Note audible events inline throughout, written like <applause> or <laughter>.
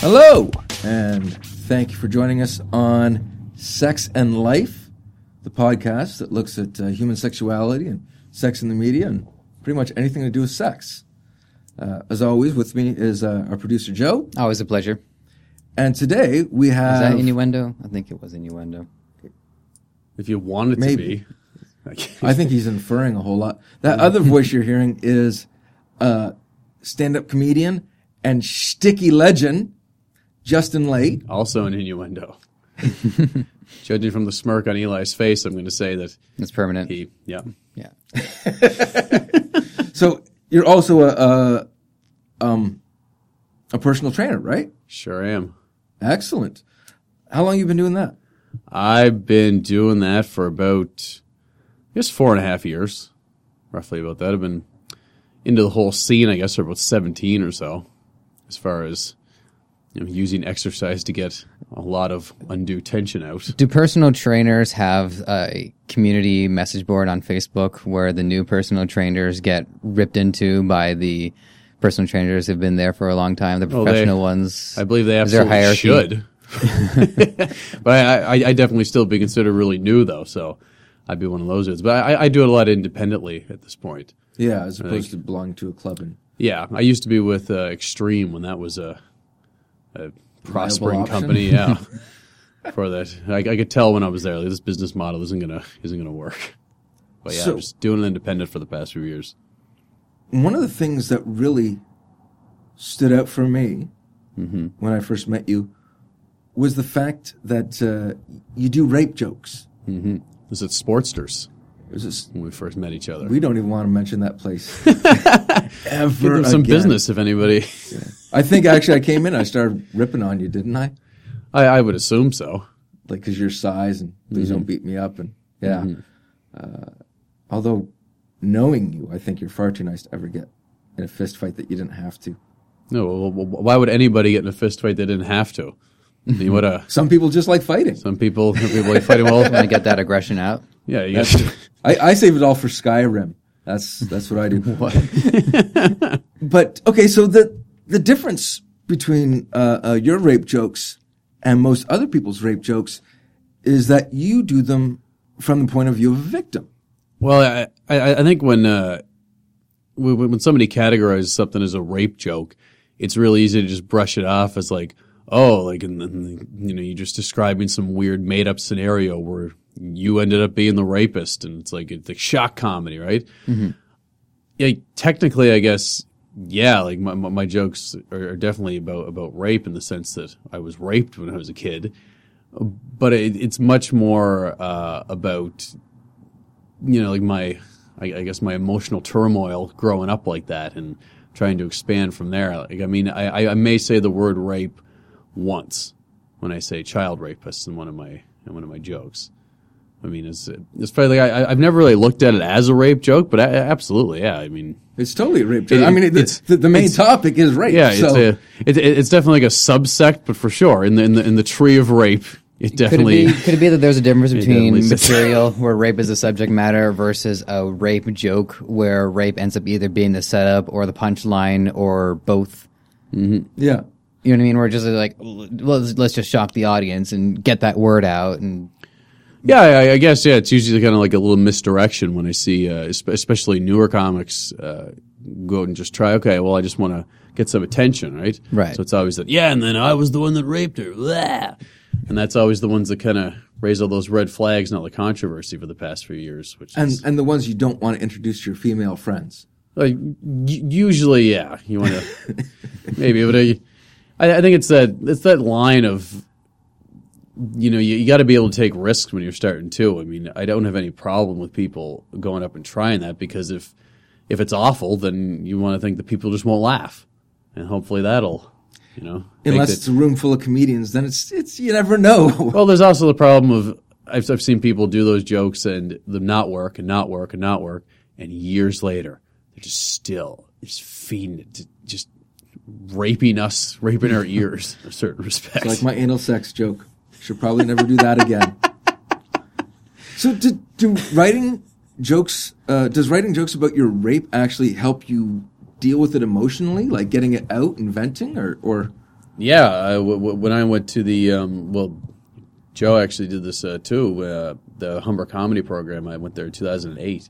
Hello, and thank you for joining us on Sex and Life, the podcast that looks at uh, human sexuality and sex in the media and pretty much anything to do with sex. Uh, as always, with me is uh, our producer Joe, Always a pleasure. and today we Is have that innuendo? I think it was innuendo. If you want it Maybe. to be. I think he's inferring a whole lot. That other voice you're hearing is uh, stand-up comedian and sticky legend Justin Laite. also an innuendo. <laughs> Judging from the smirk on Eli's face, I'm going to say that It's permanent. he, yeah. yeah. <laughs> So you're also a, a um a personal trainer, right? Sure I am. Excellent. How long you been doing that? I've been doing that for about, I guess, four and a half years, roughly about that. I've been into the whole scene, I guess, for about 17 or so, as far as you know, using exercise to get a lot of undue tension out. Do personal trainers have a community message board on Facebook where the new personal trainers get ripped into by the personal trainers who've been there for a long time, the Oh, they- professional ones? I believe they Is there absolutely hierarchy? should. <laughs> <laughs> but I, I, I definitely still be considered really new, though, so I'd be one of those. dudes. But I, I do it a lot independently at this point. Yeah, as opposed to belonging to a club and Yeah, I used to be with uh, Extreme when that was a, a prospering company. Yeah, <laughs> for that, I, I could tell when I was there, like, this business model isn't gonna isn't gonna work. <laughs> But yeah, So- I'm just doing it independent for the past few years. one of the things that really stood out for me when I first met you was the fact that uh, you do rape jokes. This is it Sportsters It was just- when we first met each other. we don't even want to mention that place <laughs> Give ever. them some again. business if anybody. I think actually I came in, I started ripping on you, didn't I? I, I would assume so. like because your size and please Mm-hmm. don't beat me up and yeah. Uh, although knowing you, I think you're far too nice to ever get in a fist fight that you didn't have to. No, well, well, why would anybody get in a fist fight they didn't have to? I mean, what a <laughs> Some people just like fighting. some people some people like fighting well. <laughs> Want to get that aggression out? Yeah, you guys. I, I save it all for Skyrim. That's that's what I do. <laughs> <laughs> but okay, so the the difference between uh, uh, your rape jokes and most other people's rape jokes is that you do them from the point of view of a victim. Well, I, I, I think when, uh, when when somebody categorizes something as a rape joke, it's really easy to just brush it off as like, oh, like, and then, you know, you're just describing some weird made up scenario where you ended up being the rapist, and it's like it's like shock comedy, right? Yeah, technically, I guess, yeah, like my my, my jokes are, are definitely about about rape in the sense that I was raped when I was a kid, but it, it's much more uh, about you know, like my, I, I guess my emotional turmoil growing up like that and trying to expand from there. Like, I mean, I, I- I may say the word rape once when I say child rapist in one of my, in one of my jokes. I mean, it's, it's probably like, I, I've never really looked at it as a rape joke, but I, absolutely, yeah. I mean, It's totally a rape joke. It- I mean, it, it's- the, the main topic is rape. yeah, so it's a, it, it- it's definitely like a subsect, but for sure, in the, in the, in the tree of rape, it Could it, definitely, be, could it be that there's a difference <laughs> between material where rape is the subject matter versus a rape joke where rape ends up either being the setup or the punchline or both? Mm-hmm. yeah. You know what I mean? We're just like, well, let's, let's just shock the audience and get that word out. And Yeah, I, I guess yeah. It's usually kind of like a little misdirection when I see, uh, especially newer comics, uh, go out and just try. Okay, well, I just want to get some attention, right? Right. So it's always that. Yeah, and then I was the one that raped her. Blah. And that's always the ones that kind of raise all those red flags and all the controversy for the past few years. Which And is and the ones you don't want to introduce to your female friends. like u- usually, yeah, you want to <laughs> maybe, but I, I I think it's that it's that line of you know, you, you got to be able to take risks when you're starting too. I mean, I don't have any problem with people going up and trying that because if if it's awful, then you want to think that people just won't laugh, and hopefully that'll, you know, Unless it's a room full of comedians, then it's it's you never know. <laughs> well, there's also the problem of I've I've seen people do those jokes and them not work and not work and not work, and years later they're just still just feeding it, to, just raping us, raping our <laughs> ears in a certain respect. like my anal sex joke. Should probably never do that again. So, do, do writing jokes? Uh, does writing jokes about your rape actually help you deal with it emotionally, like getting it out and venting, or or yeah, uh, w- w- when I went to the um, well, Joe actually did this uh, too. Uh, the Humber Comedy Program. I went there in 2008.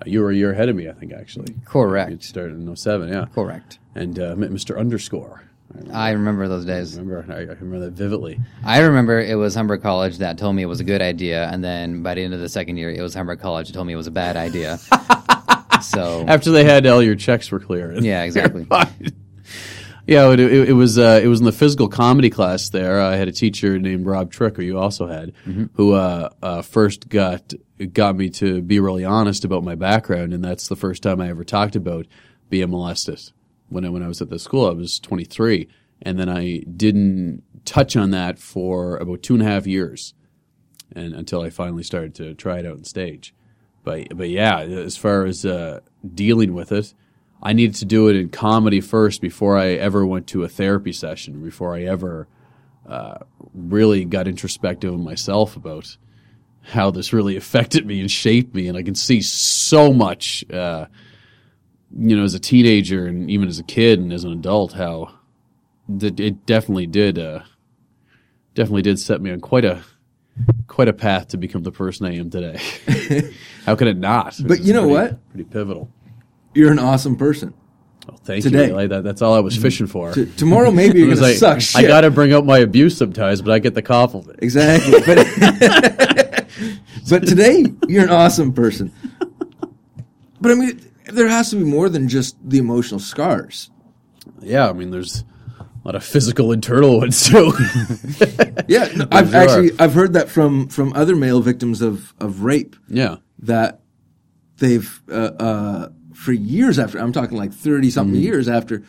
Uh, you were a year ahead of me, I think. Actually, Correct. You started in 07, yeah. Correct. And uh, met Mr. Underscore. I remember, those days. I remember, I, remember that vividly. I remember it was Humber College that told me it was a good idea, and then by the end of the second year, it was Humber College that told me it was a bad idea. <laughs> so After they had all your checks were clear. yeah, exactly. <laughs> Yeah, it, it, it was uh, it was in the physical comedy class there. I had a teacher named Rob Trick, who you also had, who uh, uh, first got got me to be really honest about my background, and that's the first time I ever talked about being molested. When I when I was at the school, I was 23, and then I didn't touch on that for about two and a half years, and until I finally started to try it out on stage. But but yeah, as far as uh, dealing with it, I needed to do it in comedy first before I ever went to a therapy session, before I ever uh, really got introspective of myself about how this really <laughs> affected me and shaped me. And I can see so much, uh, you know, as a teenager and even as a kid and as an adult, how that it definitely did, uh, definitely did set me on quite a quite a path to become the person I am today. <laughs> how could it not? But you know pretty- what? Pretty pivotal. You're an awesome person. Well, thank Today. you. Like that, that's all I was fishing for. T- tomorrow, maybe <laughs> It you're to suck shit. I got to bring up my abuse sometimes, but I get the compliment. Exactly. <laughs> But, but today, you're an awesome person. But I mean, there has to be more than just the emotional scars. Yeah, I mean, there's a lot of physical internal ones too. <laughs> Yeah, no, <laughs> I've Sure. actually I've heard that from from other male victims of of rape yeah, that they've uh, uh, for years after I'm talking like thirty something Mm-hmm. years after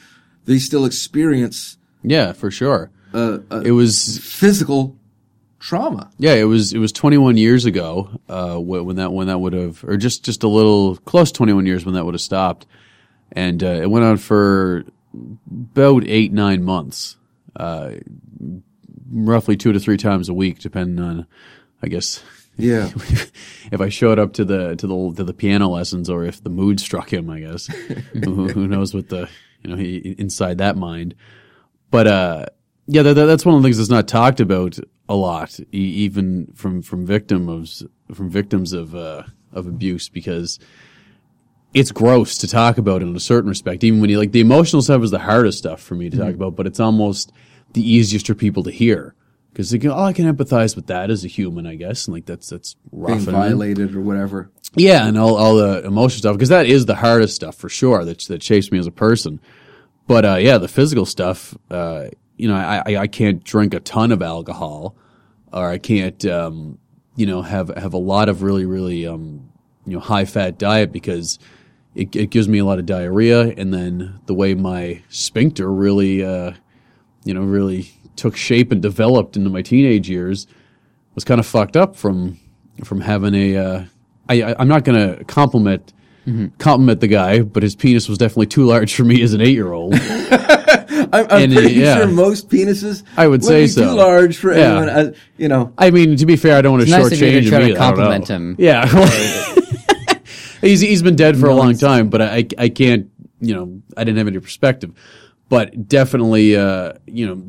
they still experience yeah, for sure. uh, uh, It was physical trauma. yeah, it was it was 21 years ago uh, when that when that would have, or just just a little close 21 years when that would have stopped, and uh, it went on for about eight nine months, uh, roughly two to three times a week, depending on, I guess, Yeah, <laughs> if I showed up to the to the to the piano lessons or if the mood struck him, I guess. <laughs> who, who knows what the you know he, inside that mind. But uh, yeah, that, that- that's one of the things that's not talked about a lot, e- even from from victim of from victims of uh, of abuse, because it's gross to talk about in a certain respect. Even when you like the emotional stuff is the hardest stuff for me to talk about, but it's almost the easiest for people to hear. Because they go, oh, I can empathize with that as a human, I guess, and like that's that's rough. being violated or whatever. yeah, and all, all the emotional stuff because that is the hardest stuff for sure that that shapes me as a person. But uh, yeah, the physical stuff, uh, you know, I, I I can't drink a ton of alcohol, or I can't, um, you know, have have a lot of really really um, you know high fat diet because it, it gives me a lot of diarrhea, and then the way my sphincter really, uh, you know, really took shape and developed into my teenage years was kind of fucked up from from having a. Uh, I, I, I'm not going to compliment compliment the guy, but his penis was definitely too large for me as an eight year old. <laughs> I'm, I'm And, pretty yeah. sure most penises I would say be so. too large for Yeah. anyone. Uh, you know, I mean, to be fair, I don't want to It's nice of you to shortchange try him to either. I compliment him. Yeah. <laughs> he's he's been dead for a long time, but I I can't you know I didn't have any perspective, but definitely uh, you know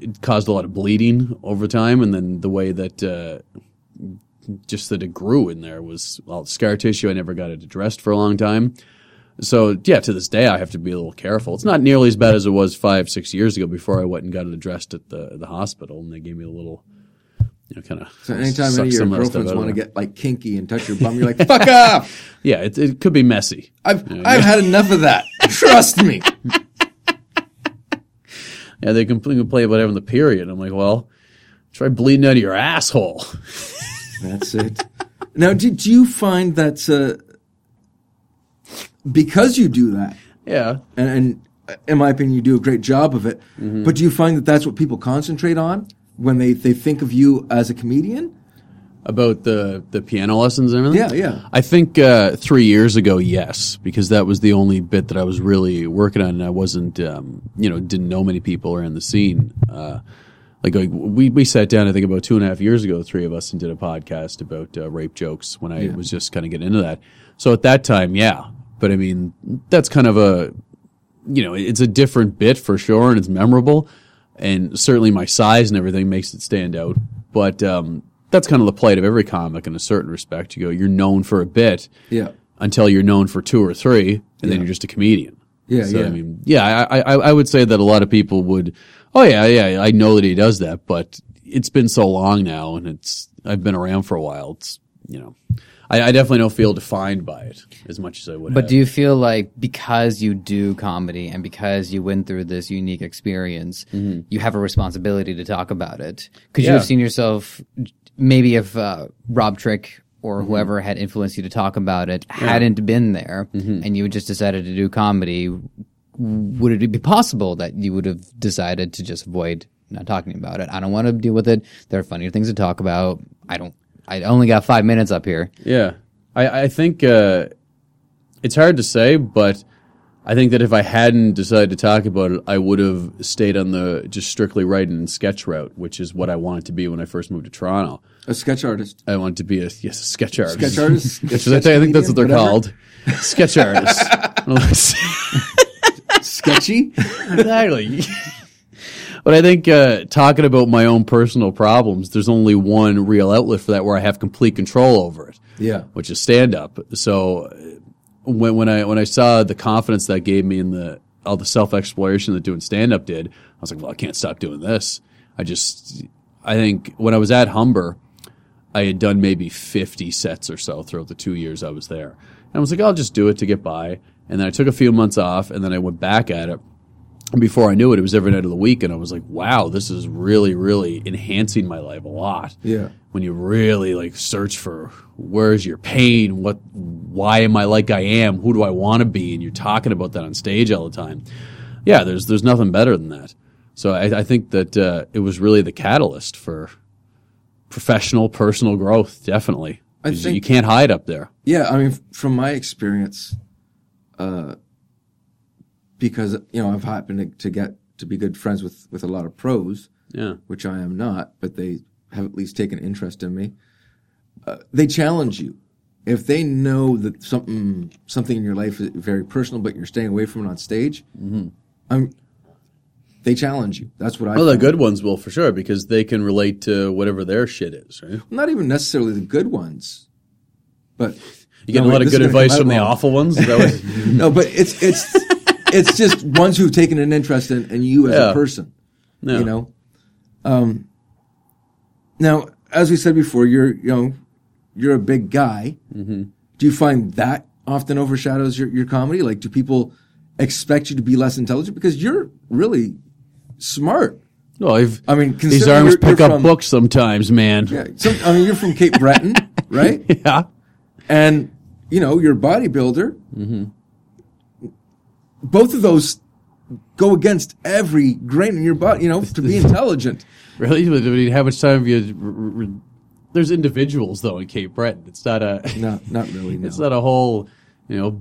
it caused a lot of bleeding over time, and then the way that uh, just that it grew in there was well scar tissue. I never got it addressed for a long time. So yeah, to this day I have to be a little careful. It's not nearly as bad as it was five, six years ago before I went and got it addressed at the the hospital, and they gave me a little, you know, kind of. so anytime any of your girlfriends want to get like kinky and touch your bum, you're like, <laughs> "Fuck off!" yeah, it, it could be messy. I've I've had enough of that. Trust me. <laughs> Yeah, they can play play about having the period. I'm like, well, try bleeding out of your asshole. <laughs> That's it. Now, did you find that uh, because you do that, Yeah, and, and in my opinion, you do a great job of it, Mm-hmm. but do you find that that's what people concentrate on when they, they think of you as a comedian? about the the piano lessons and everything. Yeah, yeah. I think uh, three years ago, yes, because that was the only bit that I was really working on, and I wasn't, um, you know, didn't know many people around the scene. Uh, like, like we we sat down, I think about two and a half years ago, the three of us, and did a podcast about uh, rape jokes when I Yeah. was just kind of getting into that. So at that time, yeah, but I mean, that's kind of a, you know, it's a different bit for sure, and it's memorable. and certainly my size and everything makes it stand out. But um, that's kind of the plight of every comic in a certain respect. You go, you're known for a bit Yeah. until you're known for two or three, and then you're just a comedian. Yeah, So, yeah. I mean, yeah, I, I, I would say that a lot of people would, oh yeah, yeah, I know that he does that, but it's been so long now, and it's I've been around for a while. It's you know, I, I definitely don't feel defined by it as much as I would. But have. do you feel like because you do comedy and because you went through this unique experience, you have a responsibility to talk about it? Could you Mm-hmm. Have seen yourself, maybe if uh, Rob Trick or Mm-hmm. whoever had influenced you to talk about it hadn't been there Mm-hmm. and you just decided to do comedy, would it be possible that you would have decided to just avoid not talking about it? I don't want to deal with it. There are funnier things to talk about. I don't. I only got five minutes up here. Yeah, I, I think uh, it's hard to say, but I think that if I hadn't decided to talk about it, I would have stayed on the just strictly writing and sketch route, which is what I wanted to be when I first moved to Toronto. A sketch artist. I wanted to be a yes, a sketch artist. Sketch artist. <laughs> Which is- I think, I think that's what they're Whatever. called. Sketch artists. <laughs> <laughs> Sketchy. exactly. But I think uh, talking about my own personal problems, there's only one real outlet for that where I have complete control over it. Yeah. which is stand up. So uh, when when I when I saw the confidence that gave me in the all the self exploration that doing stand up did, I was like, well, I can't stop doing this. I just I think when I was at Humber, I had done maybe 50 sets or so throughout the two years I was there. And I was like, I'll just do it to get by. And then I took a few months off and then I went back at it. And before I knew it, it was every night of the week. And I was like, wow, this is really, really enhancing my life a lot Yeah. when you really like search for where's your pain what why am i like i am who do i want to be and you're talking about that on stage all the time yeah there's there's nothing better than that so i, I think that uh, it was really the catalyst for professional personal growth definitely I think- you can't hide up there Yeah, I mean, from my experience, uh, because you know I've happened to, to get to be good friends with with a lot of pros, yeah which I am not, but they have at least taken interest in me. Uh, they challenge you if they know that something something in your life is very personal, but you're staying away from it on stage. Mm-hmm. I'm, they challenge you. That's what I. well the good ones will for sure because they can relate to whatever their shit is right not even necessarily the good ones, but you get No, a lot wait, of good advice from the awful ones is that what- <laughs> no, but it's it's <laughs> it's just ones who've taken an interest in, in you as Yeah. a person. No. You know. Um. Now, as we said before, you're you know you're a big guy. Mm-hmm. Do you find that often overshadows your, your comedy? Like, do people expect you to be less intelligent because you're really smart? no i've I mean, these arms you're- pick you're up from- books sometimes man Yeah, some, I mean, you're from Cape Breton, <laughs> right? yeah and you know you're a bodybuilder. Mm-hmm. Both of those go against every grain in your butt, You know, to be <laughs> intelligent. Really? I mean, how much time have you? r- r- There's individuals though in Cape Breton. It's not a. <laughs> No, not really. <laughs> No. It's not a whole, you know,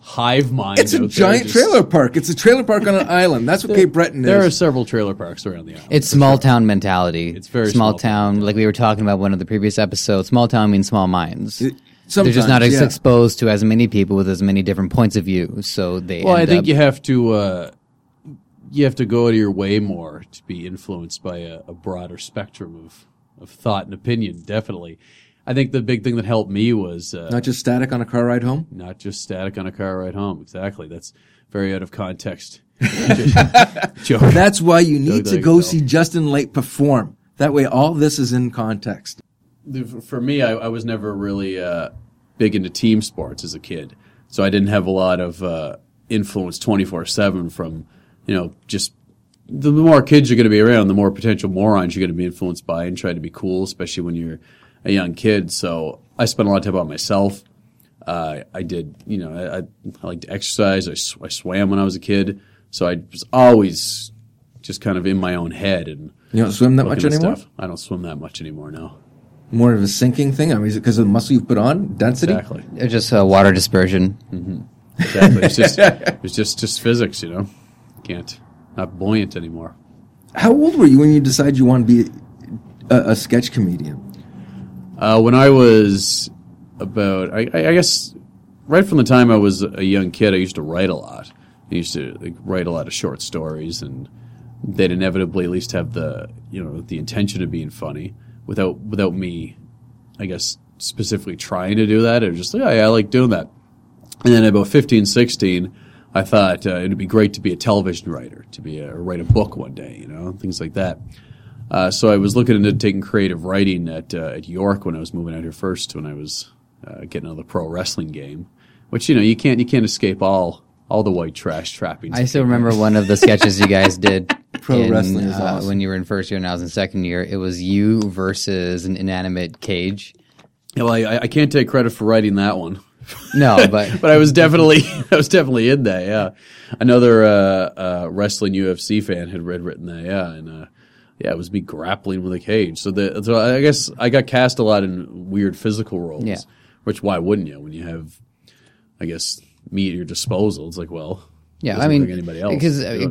hive mind. It's out a there. giant Just- trailer park. It's a trailer park on an island. That's what Cape Breton is. There are several trailer parks around the island. It's small town mentality. It's very small, small town. Like we were talking about one of the previous episodes. Small town means small minds. They're Sometimes, they're just not as yeah. exposed to as many people with as many different points of view. So they. well, I think up- you have to. Uh, you have to go out of your way more to be influenced by a, a broader spectrum of, of thought and opinion. Definitely, I think the big thing that helped me was uh, Not just static on a car ride home. not just static on a car ride home. Exactly, that's very out of context. <laughs> <laughs> That's why you need there to go go. see Justin Laite perform. That way, all this is in context. For me, I, I was never really uh, big into team sports as a kid, so I didn't have a lot of uh, influence twenty four seven from you know just the more kids you're going to be around, the more potential morons you're going to be influenced by and try to be cool, especially when you're a young kid. So I spent a lot of time on myself. Uh, I did, you know, I, I, I like to exercise. I, sw- I swam when I was a kid, so I was always just kind of in my own head and You don't swim that much anymore. stuff. I don't swim that much anymore now. More of a sinking thing. I mean, is it because of the muscle you've put on, density? Exactly. It's just uh, water dispersion. Exactly. It's just <laughs> it's just just physics, you know. Can't not buoyant anymore. How old were you when you decided you want to be a, a sketch comedian? Uh, when I was about, I, I I guess, right from the time I was a young kid, I used to write a lot. I used to like, write a lot of short stories and they'd inevitably at least have the you know the intention of being funny without without me, I guess specifically trying to do that. It was just like, yeah, I like doing that. And then about 15, 16, I thought uh, it'd be great to be a television writer, to be a, or write a book one day, you know, things like that. Uh, so I was looking into taking creative writing at uh, at York when I was moving out here first, when I was uh, getting out of the pro wrestling game, which you know you can't you can't escape all all the white trash trappings. I still remember one of the sketches you guys did. Pro in, wrestling is uh, awesome. When you were in first year and I was in second year, it was you versus an inanimate cage. Well, I, I can't take credit for writing that one. No, <laughs> but but I was definitely <laughs> I was definitely in that. Yeah, another uh, uh, wrestling UFC fan had read written that. Yeah, and uh, yeah, it was me grappling with a cage. So the so I guess I got cast a lot in weird physical roles. Yeah. Which why wouldn't you when you have, I guess, me at your disposal? It's like well. Yeah, I mean, bring anybody else. because uh,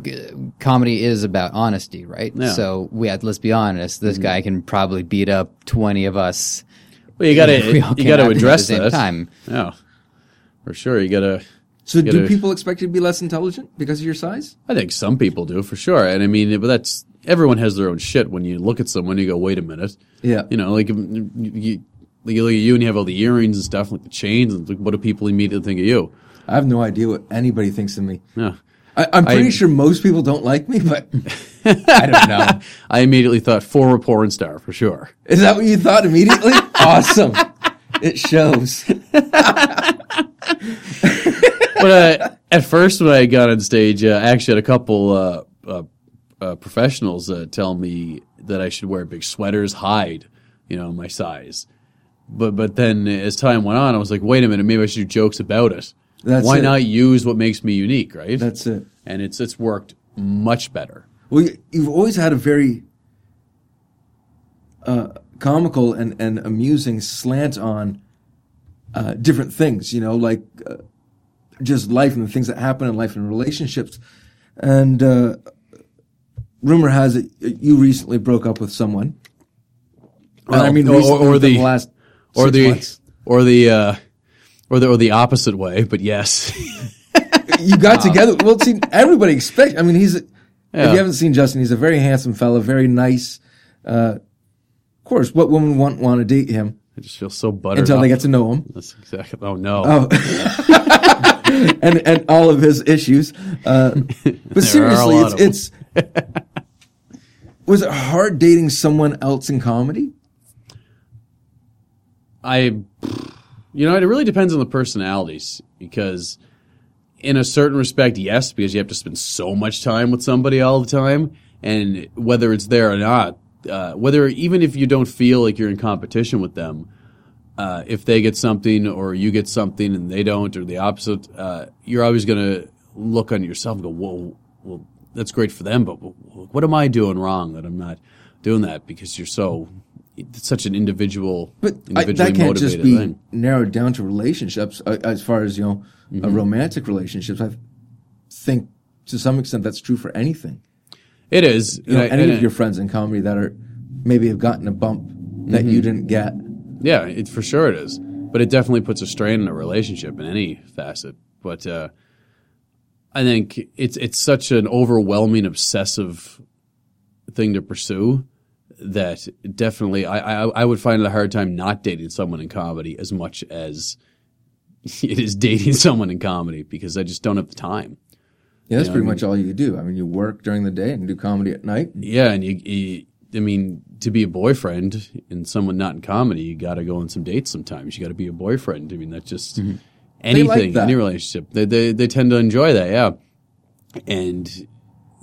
comedy is about honesty, right? Yeah. Mm-hmm. So we had, let's be honest, this guy can probably beat up twenty of us. well, you got to <laughs> we all you got cannot to at the address same that. time. Yeah, for sure. You got to. So, do gotta- people expect you to be less intelligent because of your size? I think some people do for sure, and I mean, but that's everyone has their own shit. When you look at someone, you go, "Wait a minute," Yeah. you know, like you, you, you look at you and you have all the earrings and stuff, like the chains, and like, what do people immediately think of you? I have no idea what anybody thinks of me. Yeah, I, I'm pretty I- sure most people don't like me, but <laughs> I don't know. I immediately thought former porn star for sure. Is that what you thought immediately? <laughs> awesome. It shows. <laughs> But uh, at first, when I got on stage, uh, I actually had a couple uh, uh, uh, professionals uh, tell me that I should wear big sweaters, hide, you know, my size. But but then as time went on, I was like, wait a minute, maybe I should do jokes about it. That's Why it. not use what makes me unique, right? That's it. and it's it's worked much better. Well, you- you've always had a very uh, comical and, and amusing slant on uh, different things, you know, like uh, just life and the things that happen in life and relationships. And uh, rumor has it you recently broke up with someone. And I mean, or- or the- the last Or the or the uh, or the or the opposite way, but yes. <laughs> you got together. Well, see, everybody expects. I mean, he's. If you haven't seen Justin, he's a very handsome fella, very nice. Uh, of course, what woman want want to date him I just feel so buttered until up. they get to know him? That's exactly. Oh no. Oh. <laughs> and and all of his issues. Uh, <laughs> but seriously, it's it's. was it hard dating someone else in comedy? I, you know, it really depends on the personalities because, in a certain respect, yes, because you have to spend so much time with somebody all the time, and whether it's there or not, uh, whether even if you don't feel like you're in competition with them, uh, if they get something or you get something and they don't, or the opposite, uh, you're always going to look on yourself and go, "Whoa, well, that's great for them, but what am I doing wrong that I'm not doing that?" Because you're so. It's such an individual, But I, individually that can't just be thing. narrowed down to relationships. Uh, as far as you know, uh, Mm-hmm. romantic relationships, I think to some extent that's true for anything. It is. you know, I- any of I- your friends in comedy that are maybe have gotten a bump that Mm-hmm. you didn't get. Yeah, it, for sure it is. But it definitely puts a strain on a relationship in any facet. But uh, I think it's it's such an overwhelming, obsessive thing to pursue that definitely I, I I would find it a hard time not dating someone in comedy as much as <laughs> it is dating someone in comedy because I just don't have the time. Yeah, that's Yeah, I pretty mean- much all you do. I mean, you work during the day and do comedy at night. Yeah, and you, you I mean, to be a boyfriend and someone not in comedy, you got to go on some dates sometimes. You got to be a boyfriend. I mean, that's just mm-hmm. anything, that. any relationship. They, they they tend to enjoy that, yeah. And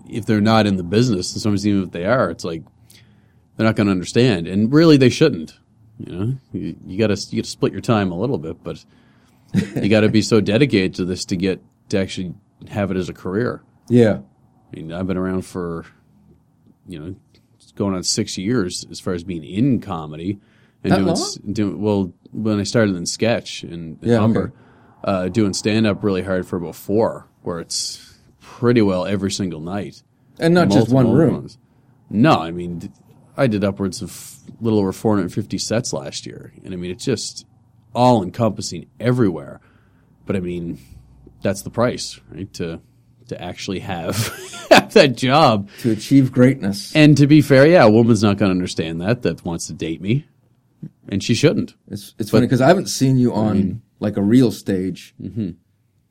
if they're not in the business, and sometimes even if they are, it's like they're not going to understand, and really they shouldn't. You know, you, you got to you got to split your time a little bit, but you got to be so dedicated to this to get to actually have it as a career. Yeah. I mean, I've been around for, you know, it's going on six years as far as being in comedy and That doing, long? doing well when I started in sketch and Yeah, okay. uh, doing stand up really hard for about four, where it's pretty well every single night. And not just one room. ones. No, I mean, I did upwards of a little over 450 sets last year, and I mean, it's just all encompassing everywhere. But I mean, that's the price, right? To to actually have, <laughs> have that job. to achieve greatness. And to be fair, yeah, a woman's not going to understand that that wants to date me, and she shouldn't. It's it's funny because I haven't seen you on like a real stage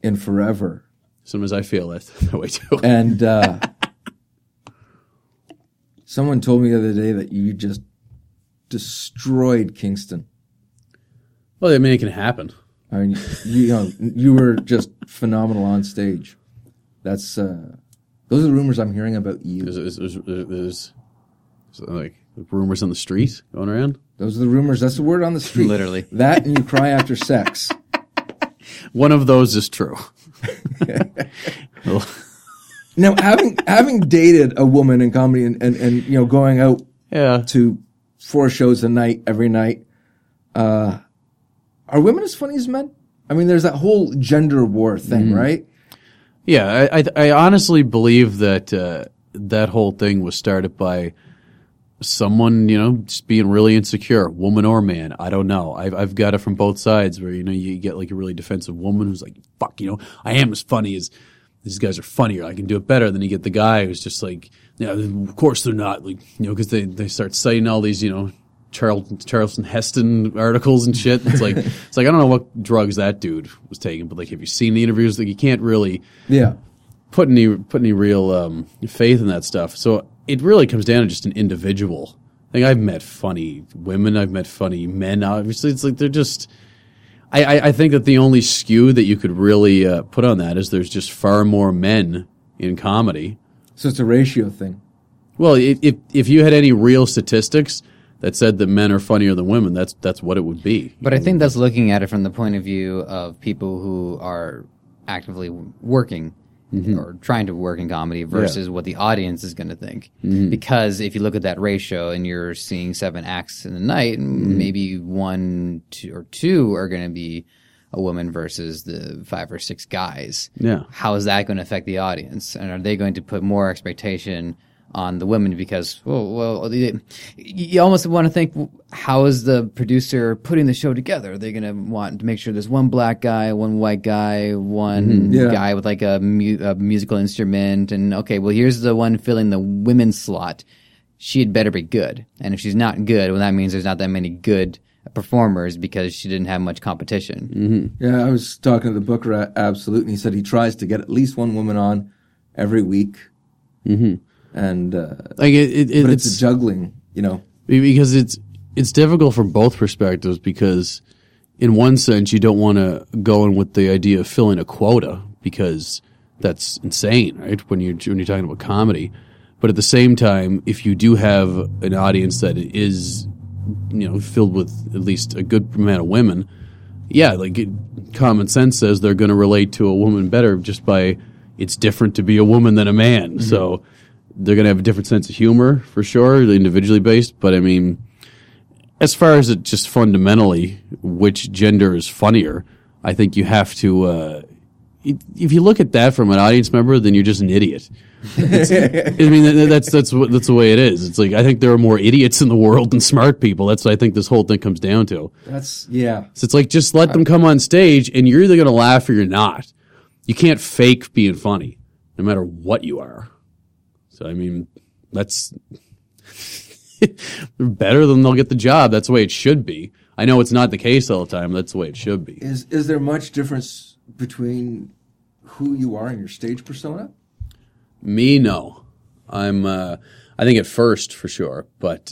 in forever, Sometimes I feel that, <laughs> that way too. and uh, <laughs> someone told me the other day that you just destroyed Kingston. Well, I mean, it can happen. I mean, you, you know, you were just phenomenal on stage. That's uh, those are the rumors I'm hearing about you. There's, there's, there's, there's like rumors on the street going around. Those are the rumors. That's the word on the street. Literally. that, and you cry after sex. <laughs> One of those is true. <laughs> <laughs> Now, having <laughs> having dated a woman in comedy and, and, and you know going out yeah. to four shows a night every night, uh, are women as funny as men? I mean, there's that whole gender war thing, right? Yeah, I, I, I honestly believe that uh, that whole thing was started by someone, you know, just being really insecure, woman or man. I don't know. I've, I've got it from both sides where, you know, you get like a really defensive woman who's like, fuck, you know, I am as funny as these guys are funnier. I can do it better. Then you get the guy who's just like, yeah, of course they're not. Like, you know, because they, they start citing all these, you know, Charlton, Charleston Heston articles and shit. It's like, <laughs> it's like, I don't know what drugs that dude was taking, but like, have you seen the interviews? Like, you can't really, Yeah. put any put any real um, faith in that stuff. So it really comes down to just an individual. Like I've met funny women, I've met funny men. Obviously, it's like they're just. I, I, I think that the only skew that you could really uh, put on that is there's just far more men in comedy. So it's a ratio thing. Well, if if, if you had any real statistics that said that men are funnier than women, that's that's what it would be. But I think that's looking at it from the point of view of people who are actively working Mm-hmm. or trying to work in comedy versus what the audience is going to think. Mm-hmm. Because if you look at that ratio and you're seeing seven acts in a night, mm-hmm. maybe one two, or two are going to be a woman versus the five or six guys. Yeah. How is that going to affect the audience? And are they going to put more expectation on the women because oh, well, well the- you almost want to think how is the producer putting the show together? Are they going to want to make sure there's one black guy, one white guy, one mm-hmm. Yeah. guy with like a, mu- a musical instrument, and okay, well here's the one filling the women's slot. She had better be good, and if she's not good, well that means there's not that many good performers because she didn't have much competition. Mm-hmm. Yeah, I was talking to the booker uh, at Absolute, and he said he tries to get at least one woman on every week. Mm-hmm. And uh, Like it, it, but it's it's, juggling, you know. because it's it's difficult from both perspectives because in one sense you don't want to go in with the idea of filling a quota because that's insane right? When you're when you're talking about comedy. But at the same time if you do have an audience that is you know filled with at least a good amount of women yeah like it, common sense says they're going to relate to a woman better just by it's different to be a woman than a man. So they're going to have a different sense of humor for sure individually based but i mean as far as it just fundamentally which gender is funnier, I think you have to. Uh, if you look at that from an audience member, then you're just an idiot. It's- I mean, that's that's what that's the way it is. It's like I think there are more idiots in the world than smart people. That's what I think this whole thing comes down to. That's yeah. So it's like just let them come on stage, and you're either going to laugh or you're not. You can't fake being funny, no matter what you are. So I mean, that's <laughs> better than they'll get the job. That's the way it should be. I know it's not the case all the time. That's the way it should be. Is is there much difference between who you are and your stage persona? Me, no. I'm. Uh, I think at first for sure, but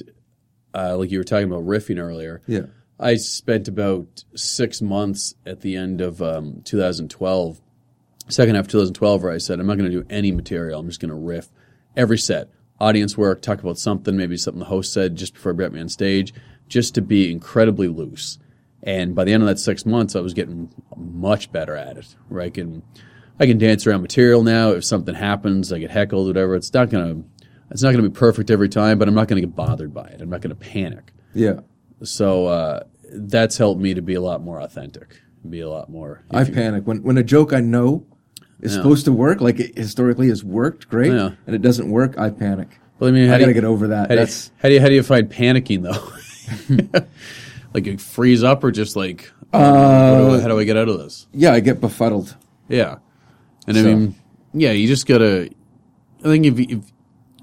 uh, like you were talking about riffing earlier. Yeah. I spent about six months at the end of um, 2012, second half of 2012, where I said, I'm not going to do any material. I'm just going to riff every set, audience work, talk about something, maybe something the host said just before I brought me on stage, just to be incredibly loose. And by the end of that six months, I was getting much better at it. Where I can, I can dance around material now. If something happens, I get heckled, whatever. It's not gonna, it's not gonna be perfect every time, but I'm not gonna get bothered by it. I'm not gonna panic. Yeah. So uh, that's helped me to be a lot more authentic, be a lot more. I panic when when a joke I know is supposed to work, like it historically has worked great, Yeah. and it doesn't work. I panic. Well, I mean, how I do gotta you- get over that. How do, you, That's how do you how do you find panicking though? <laughs> like you freeze up or just like what do I- uh, how do I get out of this? yeah, I get befuddled. Yeah, and I mean, yeah, you just gotta. I think if, you- if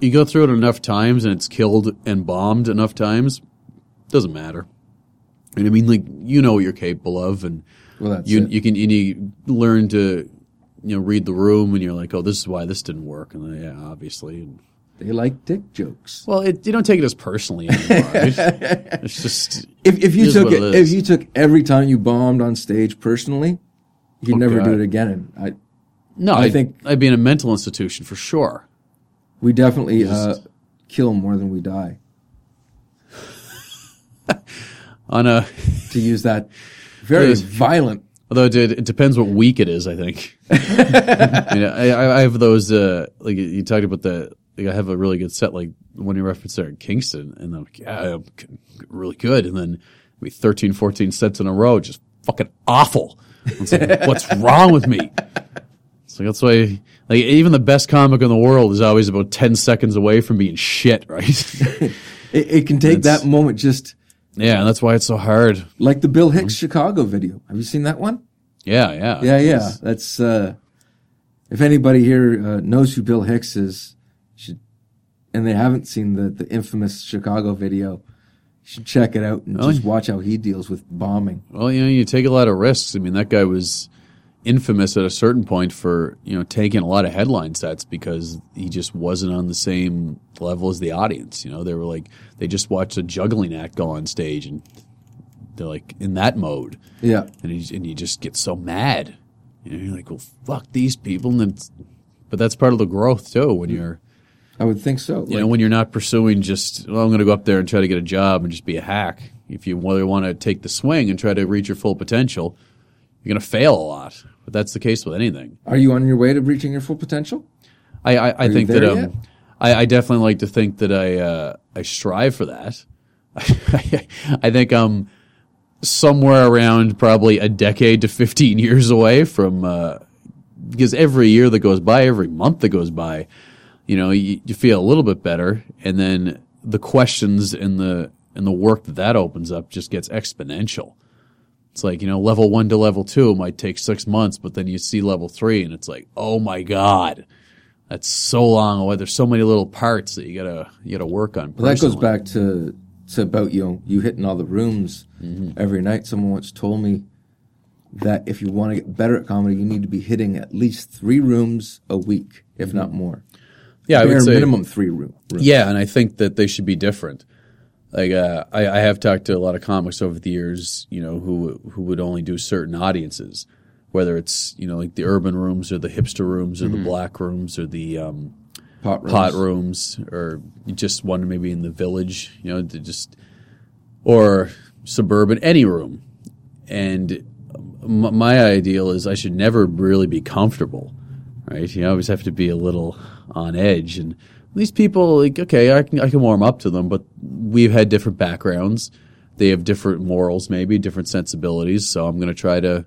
you go through it enough times and it's killed and bombed enough times, doesn't matter. And I mean, like you know what you're capable of, and Well, you it. you can and you learn to you know read the room, and you're like, oh, this is why this didn't work, and then, yeah, obviously. And, They like dick jokes. well, it, you don't take it as personally anymore. <laughs> it's just If, if you took it, it if you took every time you bombed on stage personally, you'd Oh, never do it again. And I, no. I I think- I'd be in a mental institution for sure. we definitely uh, kill more than we die. <laughs> On a To use that very <laughs> violent. Although it, it depends what week it is, I think. <laughs> I, mean, I, I have those, uh, like you talked about the, like I have a really good set, like when you referenced there in Kingston, and I'm like, yeah, I'm really good. And then we 13, 14 sets in a row, just fucking awful. Like, <laughs> what's wrong with me? So that's why, like, even the best comic in the world is always about 10 seconds away from being shit, right? <laughs> It, it can take That's- that moment just yeah, and that's why it's so hard. like the Bill Hicks Chicago video. Have you seen that one? Yeah, yeah. Yeah, yeah. That's uh, if anybody here uh, knows who Bill Hicks is, should and they haven't seen the the infamous Chicago video, should check it out and Oh, just watch how he deals with bombing. Well, you know, you take a lot of risks. I mean, that guy was infamous at a certain point for, you know, taking a lot of headline sets because he just wasn't on the same level as the audience. You know, they were like, they just watched a juggling act go on stage and they're like in that mode. Yeah, And, he, and you just get so mad. You know, you're like, well, fuck these people. And then, but that's part of the growth too when you're, I would think so. you know, when you're not pursuing just, well, I'm going to go up there and try to get a job and just be a hack. If you really want to take the swing and try to reach your full potential, you're going to fail a lot. But that's the case with anything. Are you on your way to reaching your full potential? I, I, I think that um, I, I definitely like to think that I uh, I strive for that. <laughs> I think I'm somewhere around probably a decade to 15 years away from uh, because every year that goes by, every month that goes by, you know, you, you feel a little bit better, and then the questions and the and the work that that opens up just gets exponential. It's like you know, level one to level two might take six months, but then you see level three, and it's like, oh my god, that's so long away. There's so many little parts that you gotta you gotta work on. Well, that goes back to to about you know you hitting all the rooms Mm-hmm. every night. Someone once told me that if you want to get better at comedy, you need to be hitting at least three rooms a week, if not more. Yeah, Mm-hmm. I would say minimum three room. rooms. Yeah, and I think that they should be different. Like uh, I, I have talked to a lot of comics over the years, you know, who who would only do certain audiences, whether it's you know like the urban rooms or the hipster rooms or the black rooms or the um, pot rooms. pot rooms or just one maybe in the village, you know, to just or suburban any room. And m- my ideal is I should never really be comfortable, right? You always have to be a little on edge. And these people, like, okay, I can I can warm up to them, but we've had different backgrounds. They have different morals, maybe different sensibilities. So I'm going to try to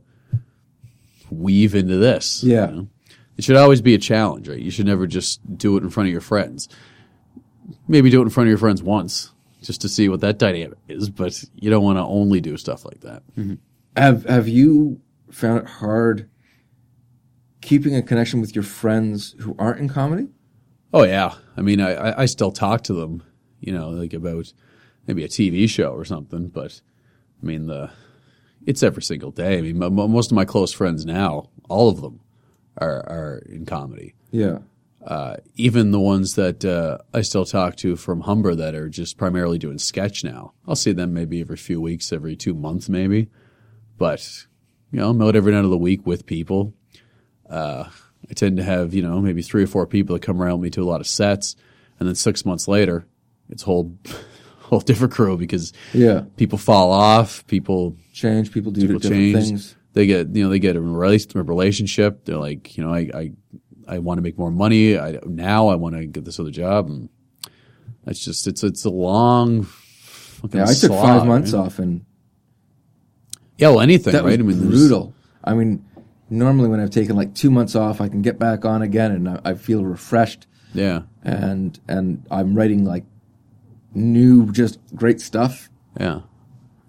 weave into this. you Yeah. know? It should always be a challenge, right? You should never just do it in front of your friends. Maybe do it in front of your friends once, just to see what that dynamic is. But you don't want to only do stuff like that. Mm-hmm. Have Have you found it hard keeping a connection with your friends who aren't in comedy? Oh yeah, I mean, I- I still talk to them, you know, like about maybe a TV show or something. But I mean, the it's every single day. I mean, mo most of my close friends now, all of them, are are in comedy. Yeah. even the ones that uh, I still talk to from Humber that are just primarily doing sketch now. I'll see them maybe every few weeks, every two months, maybe. But you know, I'm out every night of the week with people. Uh, I tend to have you know maybe three or four people that come around with me to a lot of sets, and then six months later, it's whole <laughs> whole different crew because Yeah. people fall off, people Change. People do people different change. things. They get you know they get a, relationship. They're like you know I I, I want to make more money. I now I want to get this other job. And that's just it's it's a long. fucking Yeah, I took slog, five months right? off, and Yeah, well, anything, that right? I mean, brutal. I mean, normally when I've taken like two months off, I can get back on again, and I, I feel refreshed, Yeah, and and I'm writing like new, just great stuff. yeah.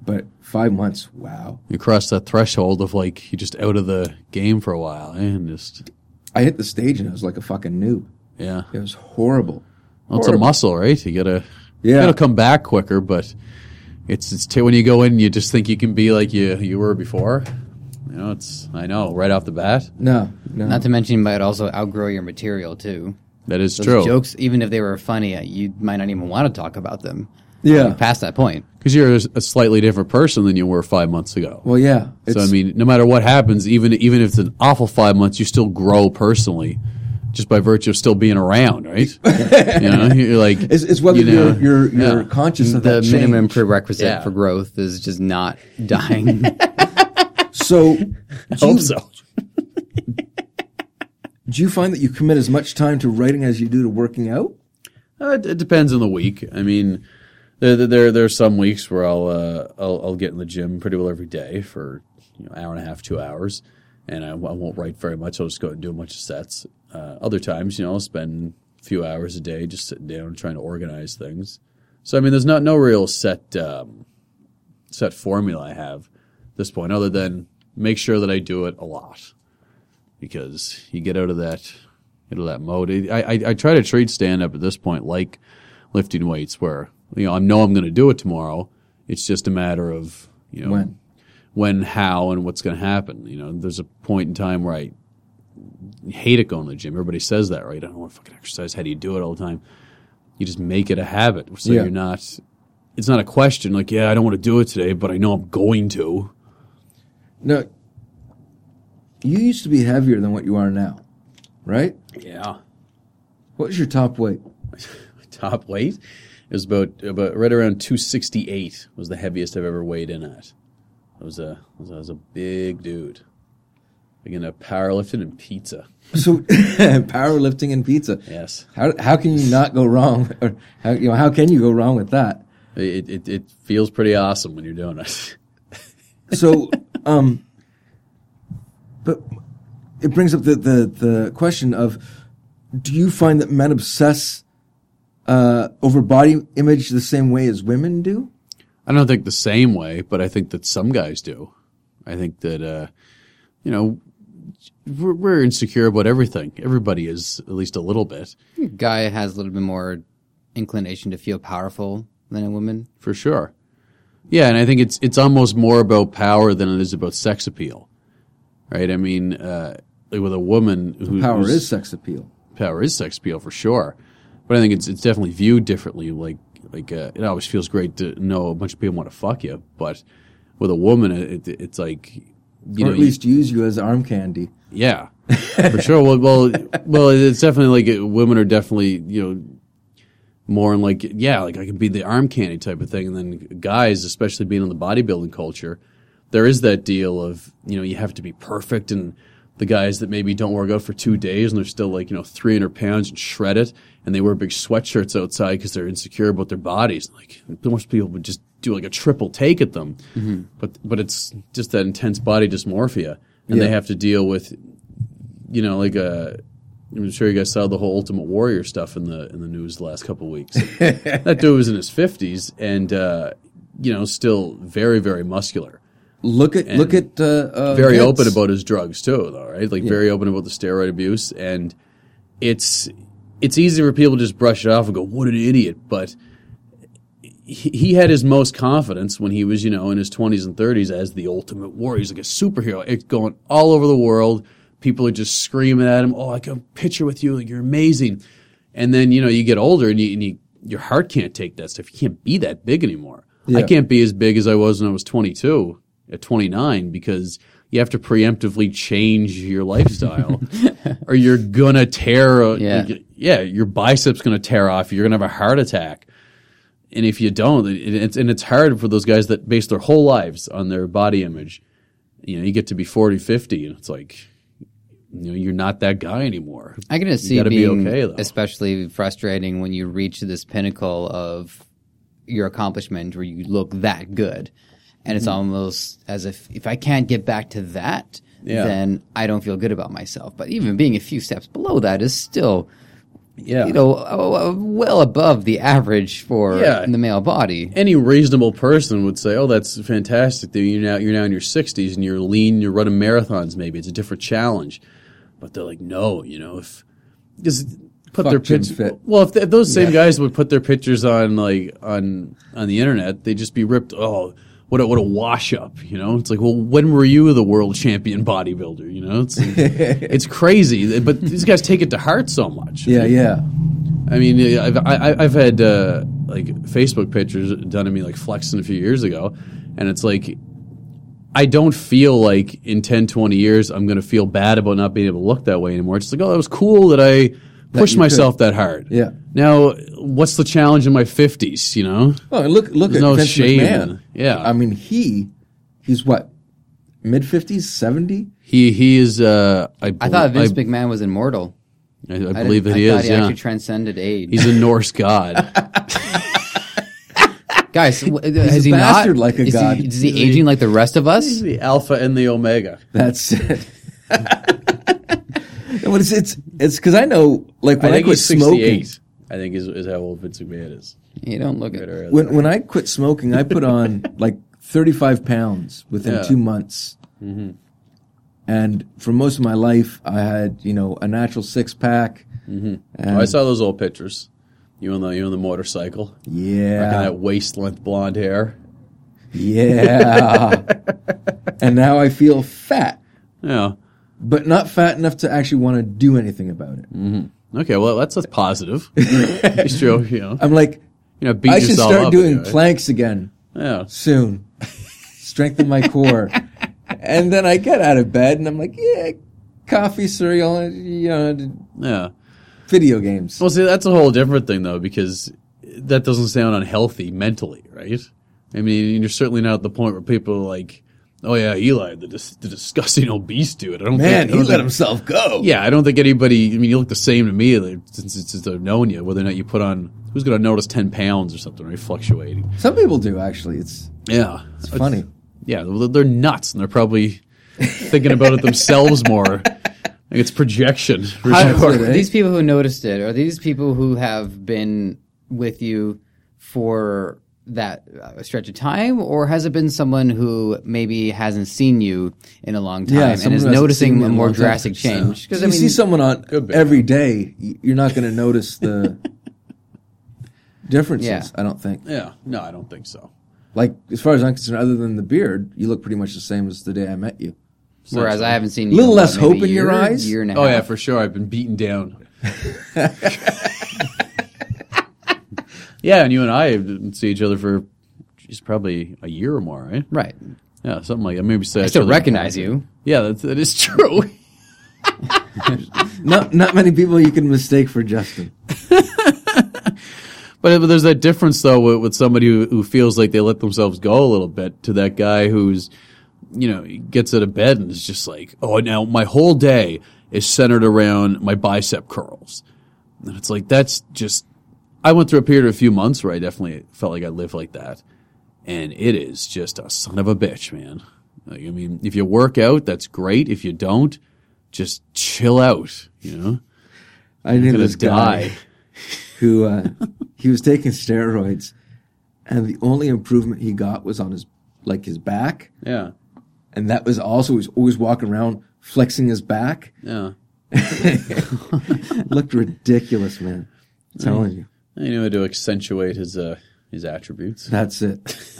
But five months, wow. You cross that threshold of like you're just out of the game for a while, eh? and just I hit the stage and I was like a fucking noob. Yeah. It was horrible. Well, it's a muscle, right? You gotta, Yeah. you gotta come back quicker, but it's, it's t- when you go in, you just think you can be like you, you were before. You know, it's, I know, right off the bat. No, no. Not to mention, you might also outgrow your material too. That is Those true. jokes, even if they were funny, uh, you might not even want to talk about them. Yeah. Past that point. Because you're a, a slightly different person than you were five months ago. well, yeah. So I mean, no matter what happens, even even if it's an awful five months, you still grow personally, just by virtue of still being around, right? <laughs> you know, you're like it's, it's whether you know, you're you're, you're yeah. conscious of The that minimum change. prerequisite Yeah. for growth is just not <laughs> dying. So, I hope so. <laughs> do you find that you commit as much time to writing as you do to working out? Uh, it, it depends on the week. I mean, there there there, are some weeks where I'll, uh, I'll I'll get in the gym pretty well every day for you know hour and a half, two hours, and I, I won't write very much. I'll just go and do a bunch of sets. Uh, other times, you know, I'll spend a few hours a day just sitting down and trying to organize things. So I mean, there's not no real set um, set formula I have at this point, other than make sure that I do it a lot because you get out of that out of that mode. I, I, I try to treat stand up at this point like lifting weights, where you know I know I'm going to do it tomorrow. It's just a matter of you know When? when, how, and what's going to happen. You know, there's a point in time where I hate it going to the gym. Everybody says that, right? I don't want to fucking exercise. How do you do it all the time? You just make it a habit, so Yeah. you're not. It's not a question like, yeah, I don't want to do it today, but I know I'm going to. No. You used to be heavier than what you are now, right? Yeah. What was your top weight? <laughs> top weight it was about about right around 268 was the heaviest I've ever weighed in at. I was a I was, I was a big dude. Big into powerlifting and pizza. <laughs> So, <laughs> powerlifting and pizza. Yes, How how can you not go wrong? Or how you know how can you go wrong with that? it it, it feels pretty awesome when you're doing it. So, um, but it brings up the, the, the question of do you find that men obsess uh, over body image the same way as women do? I don't think the same way, but I think that some guys do. I think that uh, you know we're, we're insecure about everything. Everybody is at least a little bit, Guy has a little bit more inclination to feel powerful than a woman. for sure. Yeah, and I think it's it's almost more about power than it is about sex appeal, right? I mean, uh, like with a woman who Power is sex appeal. power is sex appeal for sure, but I think it's it's definitely viewed differently. Like like uh, it always feels great to know a bunch of people want to fuck you, but with a woman, it, it, it's like you or know, at you- least use you as arm candy. yeah, for sure. Well, well, well, it's definitely like uh, women are definitely you know more in like yeah, like I can be the arm candy type of thing, and then guys, especially being in the bodybuilding culture, there is that deal of you know you have to be perfect, and the guys that maybe don't work out for two days and they're still like you know 300 pounds and shred it, and they wear big sweatshirts outside because they're insecure about their bodies. Like most people would just do like a triple take at them, but but it's just that intense body dysmorphia, and they have to deal with you know, like uh I'm sure you guys saw the whole Ultimate Warrior stuff in the in the news the last couple of weeks. <laughs> that dude was in his fifties and uh, you know still very very muscular, Look at look at uh, uh, very Vince. open about his drugs too, though, right? Like very open about the steroid abuse, and it's it's easy for people to just brush it off and go, "What an idiot!" But he, he had his most confidence when he was, you know, in his twenties and thirties as the Ultimate Warrior. He's like a superhero. It's going all over the world. People are just screaming at him, "Oh, I can picture with you. Like you're amazing." And then you know you get older and you, and you your heart can't take that stuff. You can't be that big anymore. I can't be as big as I was when I was 22 at 29 because you have to preemptively change your lifestyle <laughs> or you're gonna tear. A, Yeah. yeah, your biceps gonna tear off. You're gonna have a heart attack. And if you don't, it, it's and it's hard for those guys that base their whole lives on their body image. You know, you get to be 40, 50, and it's like, you know, you're not that guy anymore. I can just see gotta be being okay, though. especially frustrating when you reach this pinnacle of your accomplishment where you look that good. And Mm-hmm. it's almost as if if I can't get back to that, Yeah. then I don't feel good about myself. But even being a few steps below that is still, Yeah. you know, well above the average for Yeah. the male body. any reasonable person would say, "Oh, that's fantastic. That you're now you're now in your 60s and you're lean. You're running marathons. Maybe it's a different challenge." but they're like, no, you know, if because put Fuck their gym pictures. Fit. Well, if, if those same guys would put their pictures on like on on the internet, they'd just be ripped. Oh, what a, what a wash up, you know? It's like, well, when were you the world champion bodybuilder? You know, it's <laughs> it's crazy, but these guys take it to heart so much. Yeah, yeah. I mean, I've I, I've had uh, like Facebook pictures done of me like flexing a few years ago, and it's like I don't feel like in 10, 20 years I'm going to feel bad about not being able to look that way anymore. It's just like, oh, that was cool that I pushed you myself that hard. Yeah. Now, what's the challenge in my 50s? You know? Oh, and look, look There's at no Vince shame McMahon. Yeah. I mean, he, he's what, mid fifties, seventy? He he is. Uh, I, I thought Vince I, McMahon was immortal. I, I I believe that didn't- he I thought is. he yeah. actually transcended age. He's a Norse god. <laughs> Guys, w- is a he not? like a is god. He, is he aging like the rest of us? He's the alpha and the omega. That's it. <laughs> No, but it's it's it's because I know, like when I I, quit he's smoking, I think is, is how old Vince McMahon is. You don't look at Or- when when I quit smoking, I put on <laughs> like thirty five pounds within Yeah. two months. Mm-hmm. And for most of my life, I had you know a natural six pack. Mm-hmm. And Oh, I saw those old pictures. You on the you on the motorcycle, yeah, rocking that waist length blonde hair. yeah. <laughs> and now I feel fat, Yeah. But not fat enough to actually want to do anything about it. Mm-hmm. Okay. Well, that's that's positive. <laughs> it's true. You know, I'm like, you know, beat I should start doing anyway. planks again. Yeah. soon. Strengthen my core. <laughs> and then I get out of bed and I'm like, yeah, coffee, cereal, you know, Yeah. video games. Well, see, that's a whole different thing though, because that doesn't sound unhealthy mentally, right? I mean, you're certainly not at the point where people are like, "Oh yeah, Eli, the, dis- the disgusting <laughs> obese dude." I don't Man, think, I he don't let think- himself go. Yeah, I don't think anybody. I mean, you look the same to me like, since, since I've known you. Whether or not you put on, who's going to notice ten pounds or something, right? Fluctuating. Some people do, actually. It's, Yeah, it's funny. Yeah, they're they're nuts, and they're probably thinking about it themselves more. <laughs> I think it's projection How- sure. These people who noticed it are these people who have been with you for that uh, stretch of time or has it been someone who maybe hasn't seen you in a long time Yeah, and is who hasn't seen noticing a more long time. drastic change Because because i you mean see someone on every day, you're not going to notice the <laughs> differences, Yeah. I don't think. Yeah, no, I don't think so. Like, as far as I'm concerned, other than the beard, you look pretty much the same as the day I met you. whereas i haven't seen you Little less hope in a your eyes? year and a half. Oh yeah, for sure. I've been beaten down. <laughs> yeah, and you and I didn't see each other for geez, probably a year or more, right? right Yeah, something like that. Maybe say i still recognize you Yeah, that, that is true. <laughs> Not, not many people you can mistake for Justin. <laughs> But, but there's that difference though with, with somebody who, who feels like they let themselves go a little bit to that guy who's, you know, gets out of bed and is just like, oh, now my whole day is centered around my bicep curls. And it's like, that's just, I went through a period of a few months where I definitely felt like I lived like that. And it is just a son of a bitch, man. Like, I mean, if you work out, that's great. If you don't, just chill out, you know? I knew You're this guy. who uh, he was taking steroids, and the only improvement he got was on his like his back, Yeah. and that was also he was always walking around flexing his back. Yeah. <laughs> Looked ridiculous, man. I'm telling you, I knew how to accentuate his uh, his attributes. that's it. <laughs>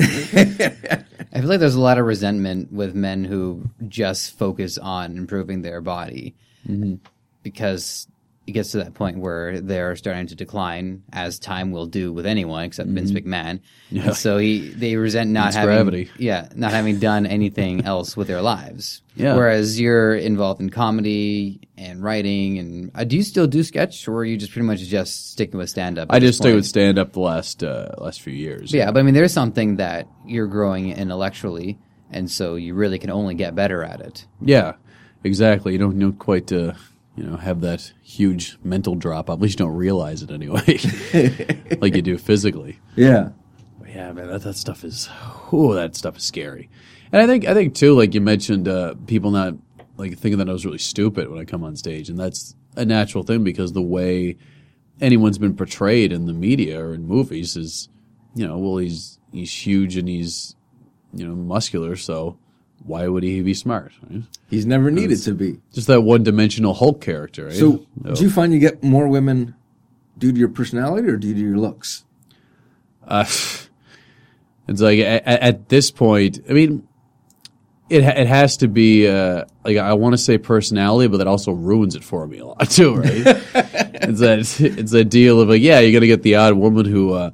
I feel like there's a lot of resentment with men who just focus on improving their body because it gets to that point where they're starting to decline, as time will do with anyone except Vince McMahon. And so he they resent not It's having gravity. yeah not having done anything <laughs> else with their lives. Yeah. Whereas you're involved in comedy and writing, and uh, do you still do sketch, or are you just pretty much just sticking with stand up? I just stayed with stand up the last uh, last few years. Yeah, but I mean, there's something that you're growing intellectually, and so you really can only get better at it. Yeah, exactly. You don't, know quite uh, you know have that huge mental drop. At least you don't realize it anyway, <laughs> like you do physically. Yeah, But yeah, man, that, that stuff is oh, that stuff is scary. And I think I think too, like you mentioned, uh, people not like thinking that I was really stupid when I come on stage, and that's a natural thing because the way anyone's been portrayed in the media or in movies is, you know, well he's he's huge and he's you know muscular, so why would he be smart? Right? He's never needed to be. Just that one dimensional Hulk character. Right? So, do you find you get more women due to your personality or due to your looks? Uh, <laughs> it's like at, at this point, I mean, it it has to be uh, like I want to say personality, but that also ruins it for me a lot <laughs> too, right? it's that it's a deal of like, yeah, you're gonna get the odd woman who, uh,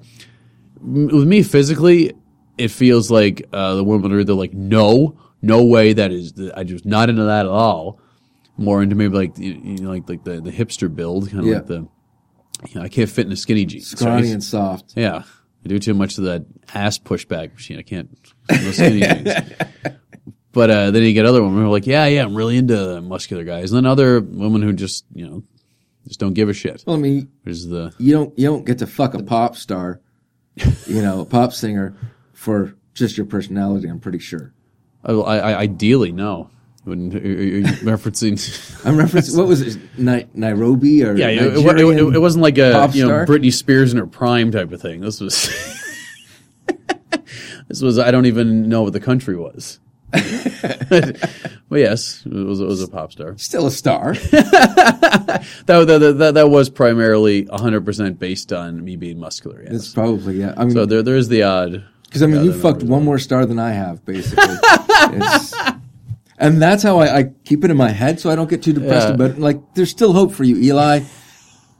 m- with me physically, it feels like uh, the women are either like, no, no way, that is, I just not into that at all. More into maybe like you you know, like like the the hipster build, kind of Yeah. like the, you know, I can't fit in a skinny jeans. Scrawny right? and soft. Yeah, I do too much of that ass pushback machine. I can't. No skinny <laughs> jeans. But uh, then you get other women who are like, yeah, yeah, I'm really into muscular guys, and then other women who just, you know, just don't give a shit. Well, I mean, There's the you don't you don't get to fuck a pop star, you know, a pop singer for just your personality. I'm pretty sure. Oh, I, I, ideally no. When are you <laughs> referencing, I'm referencing what was it, Ni- Nairobi or yeah, it, it, it, it wasn't like a you know? Britney Spears in her prime type of thing. This was <laughs> this was I don't even know what the country was. <laughs> but yes, it was it was a pop star. Still a star. That, that, that, that was primarily 100% based on me being muscular, yes. It's probably yeah. I mean, so there, there is the odd. Because I mean, you fucked one more star than I have, basically. <laughs> And that's how I, I keep it in my head, so I don't get too depressed Yeah. about it. Like, there's still hope for you, Eli.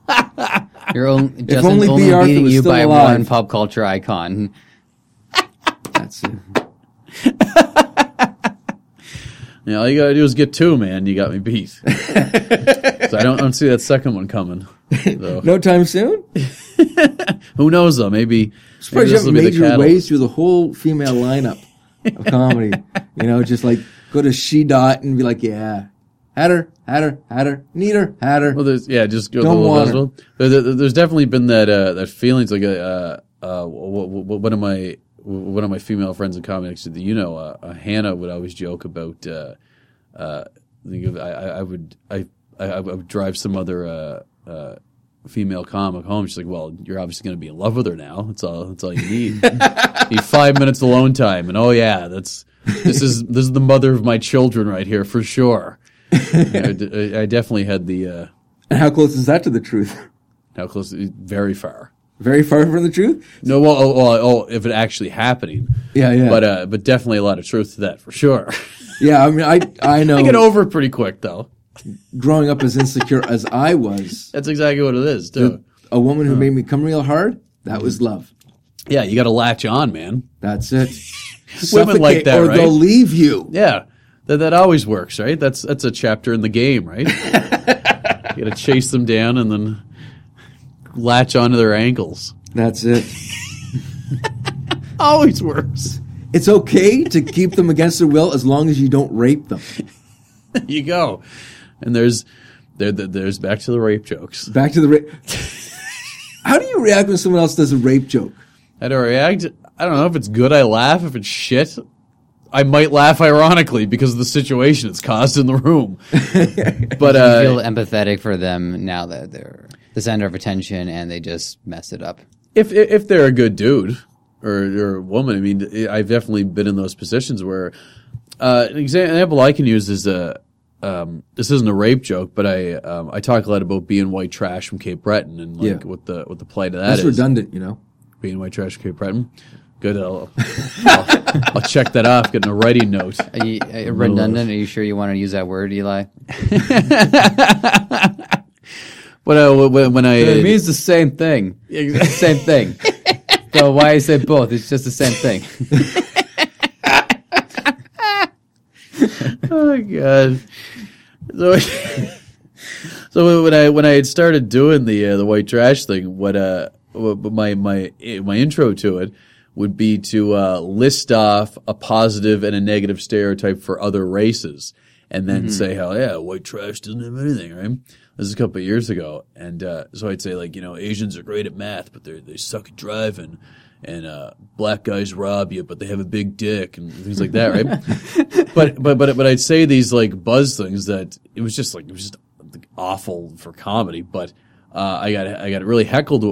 <laughs> You're only, Justin's only. Beating you by alive. one pop culture icon. That's it. <laughs> yeah, all you gotta do is get two, man. You got me beat. so I don't, I don't see that second one coming. No time soon. who knows though? Maybe Surprised you haven't made your way through the whole female lineup of comedy. <laughs> you know, just like go to She Dot and be like, yeah, had her, had her, had her, need her, had her. Well, there's yeah, just go Don't to the want. There, there- there's definitely been that uh, that feelings like uh, uh, w- one of my one of my female friends in comics that you know, uh, uh, Hannah would always joke about. Uh, uh, think of- I, I I would I, I I would drive some other uh, uh, female comic home. She's like, "Well, you're obviously going to be in love with her now. That's all. That's all you need. <laughs> need five minutes alone time." And oh yeah, that's this is this is the mother of my children right here for sure. I, d- I definitely had the. Uh, And how close is that to the truth? how close? Very far. Very far from the truth. No, well, oh, oh, oh, if it actually happening, Yeah, yeah. but uh, but definitely a lot of truth to that for sure. yeah, I mean, I I know <laughs> I get over it pretty quick though. Growing up as insecure as I was, That's exactly what it is too. a woman who made me come real hard, that was mm-hmm. love. Yeah, you got to latch on, man. That's it. <laughs> Women like Suffocate that, or right? they'll leave you. Yeah, that that always works, right? That's that's a chapter in the game, right? <laughs> you got to chase them down and then latch onto their ankles. That's it. <laughs> Always works. It's okay to keep them against their will as long as you don't rape them. You go. And there's there, there- there's back to the rape jokes. Back to the rape. <laughs> How do you react when someone else does a rape joke? How do I react? I don't know if it's good. I laugh. If it's shit, I might laugh ironically because of the situation it's caused in the room. <laughs> but I uh, feel empathetic for them now that they're the center of attention and they just messed it up. if if if they're a good dude or or a woman, I mean, I've definitely been in those positions where uh, an example I can use is a. Um, this isn't a rape joke, but I um, I talk a lot about being white trash from Cape Breton and like Yeah. what the what the plight of that That's is. redundant, you know. Being white trash from Cape Breton. Good. I'll, I'll, I'll check that off. Getting a writing note. Are you, uh, redundant? Are you sure you want to use that word, Eli? <laughs> But uh, when, when I It means the same thing. same thing. <laughs> so why I say both? It's just the same thing. <laughs> oh god. So, <laughs> so when I when I had started doing the uh, the white trash thing, what uh my my my intro to it would be to uh, list off a positive and a negative stereotype for other races, and then say how yeah white trash doesn't have anything right. This is a couple of years ago, and uh, so I'd say like you know Asians are great at math, but they they suck at driving. And uh, black guys rob you, but they have a big dick and things like that, right? <laughs> but but but but I'd say these like buzz things that it was just like it was just awful for comedy, but uh, I got I got really heckled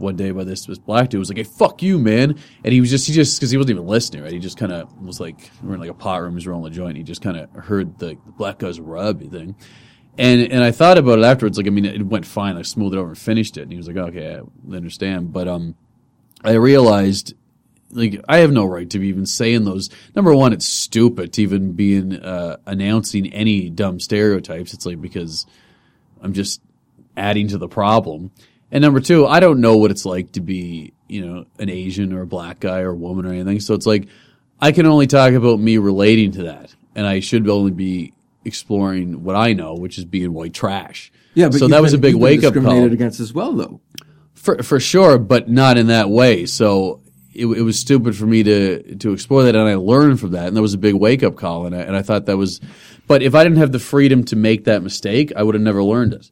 one day by this this black dude. Who was like, "Hey, fuck you, man!" And he was just he just because he wasn't even listening, right? He just kind of was like, we're in like a pot room, he's rolling a joint. He just kind of heard the, the black guy's rub thing, and and I thought about it afterwards. Like, I mean, it went fine. I smoothed it over and finished it. And he was like, "Okay, I understand," but um, I realized like I have no right to be even saying those. Number one, it's stupid to even be in, uh, announcing any dumb stereotypes. It's like because I'm just adding to the problem. And number two, I don't know what it's like to be, you know, an Asian or a black guy or a woman or anything. So it's like I can only talk about me relating to that, and I should only be exploring what I know, which is being white trash. Yeah, but so that was a been- big been wake up call. discriminated against as well, though. For for sure, but not in that way. So it, it was stupid for me to to explore that, and I learned from that, and that was a big wake up call, and I, and I thought that was. But if I didn't have the freedom to make that mistake, I would have never learned it.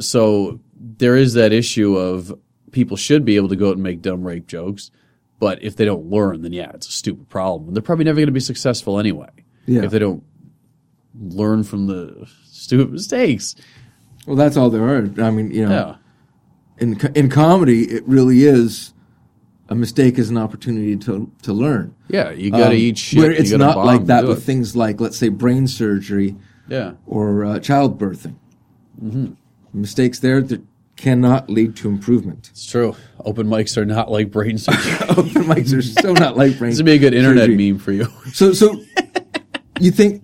So there is that issue of people should be able to go out and make dumb rape jokes, but if they don't learn, then yeah, it's a stupid problem. They're probably never going to be successful anyway Yeah. if they don't learn from the stupid mistakes. Well, that's all there are. I mean, you know, Yeah. In in comedy, it really is a mistake is an opportunity to to learn. Yeah, you got to Um, eat shit. Where you not like that with it. things like, let's say, brain surgery Yeah. or uh, childbirthing. Mm-hmm. Mistakes there that cannot lead to improvement. It's true. Open mics are not like brain <laughs> surgery. Open mics are so not like brain. this would be a good internet surgery. meme for you. So, so <laughs> you think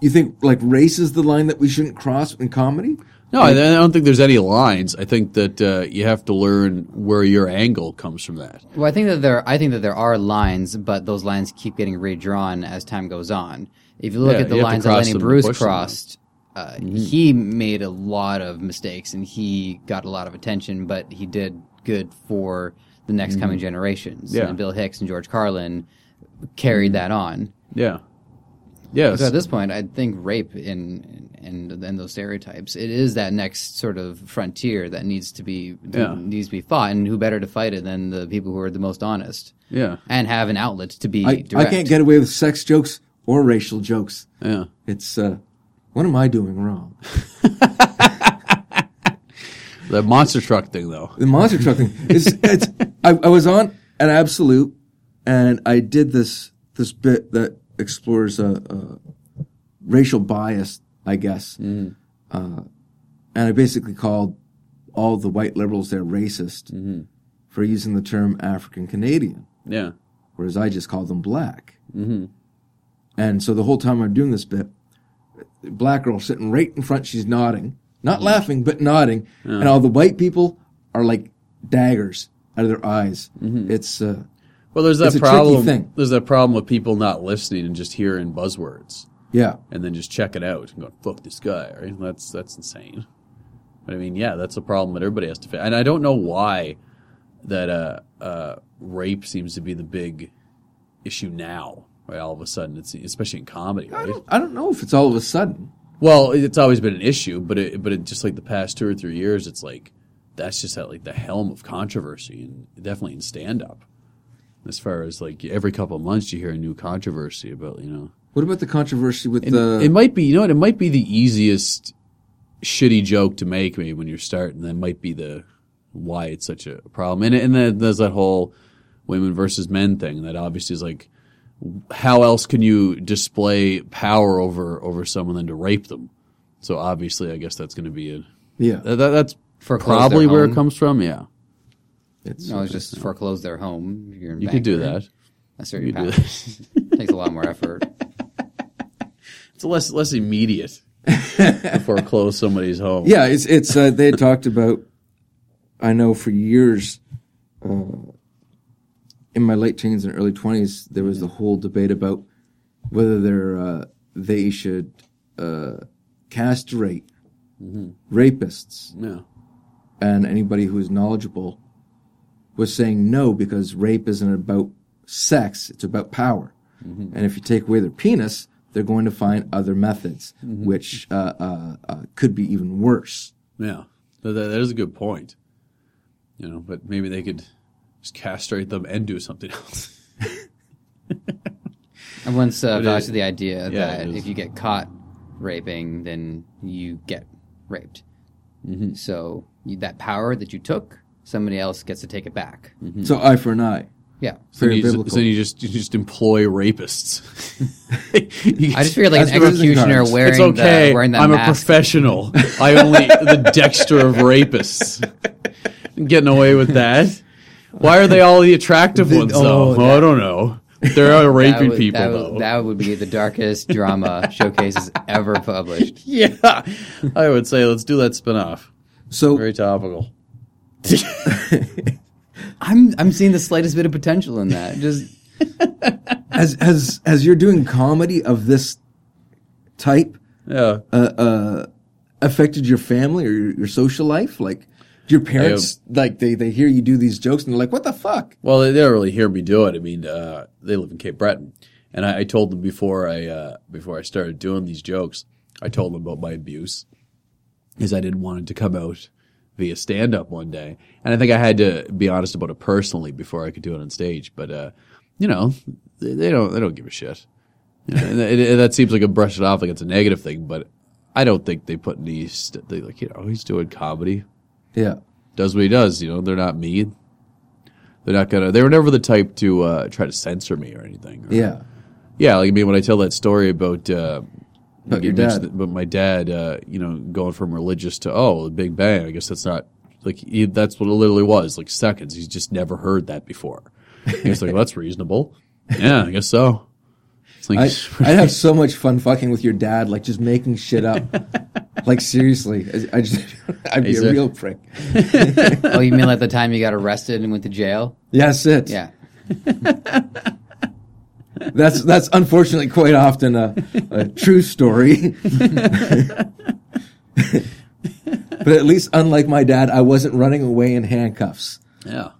you think like race is the line that we shouldn't cross in comedy? No, I, I don't think there's any lines. I think that uh, you have to learn where your angle comes from that. Well, I think that there, I think that there are lines, but those lines keep getting redrawn as time goes on. If you look Yeah, at the you have to lines that Lenny Bruce crossed, uh, he made a lot of mistakes and he got a lot of attention, but he did good for the next coming generations. Yeah. And Bill Hicks and George Carlin carried that on. Yeah. Yes. So at this point, I think rape in and and those stereotypes, it is that next sort of frontier that needs to be Yeah. needs to be fought, and who better to fight it than the people who are the most honest yeah. and have an outlet to be I, I can't get away with sex jokes or racial jokes. Yeah. It's uh, what am I doing wrong? <laughs> The monster truck thing, though. The monster truck thing. It's, it's, I, I was on an absolute, and I did this this bit that explores a, a racial bias, I guess. Uh, and I basically called all the white liberals there racist for using the term African Canadian, Yeah. whereas I just called them black. Mm-hmm. And so the whole time I'm doing this bit, black girl sitting right in front, she's nodding, not laughing, but nodding, and all the white people are like daggers out of their eyes. It's uh, Well, there's that problem. There's that problem with people not listening and just hearing buzzwords yeah, and then just check it out and go, "Fuck this guy." Right? That's that's insane. But I mean, yeah, that's a problem that everybody has to face. And I don't know why that uh, uh, rape seems to be the big issue now. Right? All of a sudden, it's especially in comedy. I don't, I don't know if it's all of a sudden. Well, it's always been an issue, but it, but it just like the past two or three years, it's like that's just at like the helm of controversy, and definitely in stand up. As far as like every couple of months, you hear a new controversy about you know. What about the controversy with And the? it might be you know what it might be the easiest shitty joke to make maybe when you're starting. That might be the why it's such a problem. And and then there's that whole women versus men thing that obviously is like how else can you display power over over someone than to rape them? So obviously, I guess that's going to be a yeah, that, that- that's Foreclose probably their where it comes from. Yeah, it's, No, it's just foreclose their home. You're in you could do bankrupt. that. That's very You could do powerful. <laughs> Takes a lot more effort. <laughs> It's less less immediate to <laughs> foreclose somebody's home. Yeah, it's it's. Uh, they talked about. I know for years, uh, in my late teens and early twenties, there was the whole debate about whether they're uh, they should uh, castrate rapists, Yeah. and anybody who is knowledgeable was saying no because rape isn't about sex; it's about power. And if you take away their penis, they're going to find other methods, which uh, uh, uh, could be even worse. Yeah, that, that that is a good point. You know, but maybe they could just castrate them and do something <laughs> else. And once uh, But it- vouched the idea yeah, that if you get caught raping, then you get raped. So you, that power that you took, somebody else gets to take it back. So eye for an eye. Yeah. So Very you, just, biblical. so you just you just employ rapists. <laughs> I just figured like an the executioner cards. wearing it's okay. the, wearing that I'm a professional. I only the Dexter of rapists. <laughs> Getting away with that. Why are they all the attractive The- ones though? oh, Oh, I don't know. They're all <laughs> raping would, people that, though. would, that would be the darkest drama showcases ever published. yeah, I would say let's do that spinoff. So Very topical. <laughs> I'm I'm seeing the slightest bit of potential in that. Just <laughs> as as as you're doing comedy of this type Yeah. uh, uh, affected your family or your, your social life? Like your parents, like they they hear you do these jokes and they're like, "What the fuck?" Well, they don't really hear me do it. I mean, uh, they live in Cape Breton, and I, I told them before I uh, before I started doing these jokes, I told them about my abuse, because I didn't want it to come out via stand up one day, and I think I had to be honest about it personally before I could do it on stage. But uh, you know, they, they don't they don't give a shit. You know, and it, it- that seems like a brush it off like it's a negative thing, but I don't think they put any st- they like you know he's doing comedy Yeah, does what he does. You know, they're not me. They're not gonna. They were never the type to uh, try to censor me or anything. Yeah. yeah. Like I mean, when I tell that story about uh, About you your dad. that- But my dad, uh, you know, going from religious to oh, the Big Bang. I guess that's not like he, that's what it literally was. Like seconds. He's just never heard that before. He's like, well, that's reasonable. <laughs> Yeah, I guess so. It's like, I <laughs> I'd have so much fun fucking with your dad, like just making shit up. <laughs> like seriously, I I just I'd be a a- real prick. oh, you mean like the time you got arrested and went to jail? Yeah, that's it. Yeah. <laughs> That's that's unfortunately quite often a, a true story. <laughs> but at least, unlike my dad, I wasn't running away in handcuffs, yeah,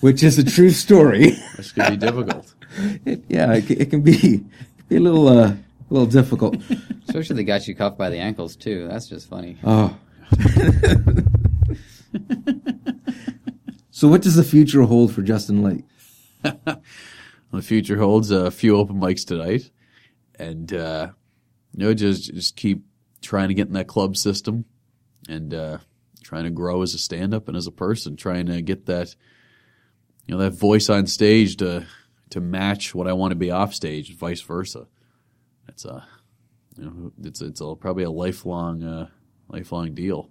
which is a true story. this could be difficult. <laughs> It, yeah, it, it can be, be a little uh, a little difficult. Especially they got you cuffed by the ankles too. That's just funny. Oh. so, what does the future hold for Justin Laite? The future holds a few open mics tonight, and uh, you know, just just keep trying to get in that club system, and uh, trying to grow as a stand-up and as a person, trying to get that, you know, that voice on stage to to match what I want to be off stage, and vice versa. It's a, you know, it's it's a, probably a lifelong uh, lifelong deal.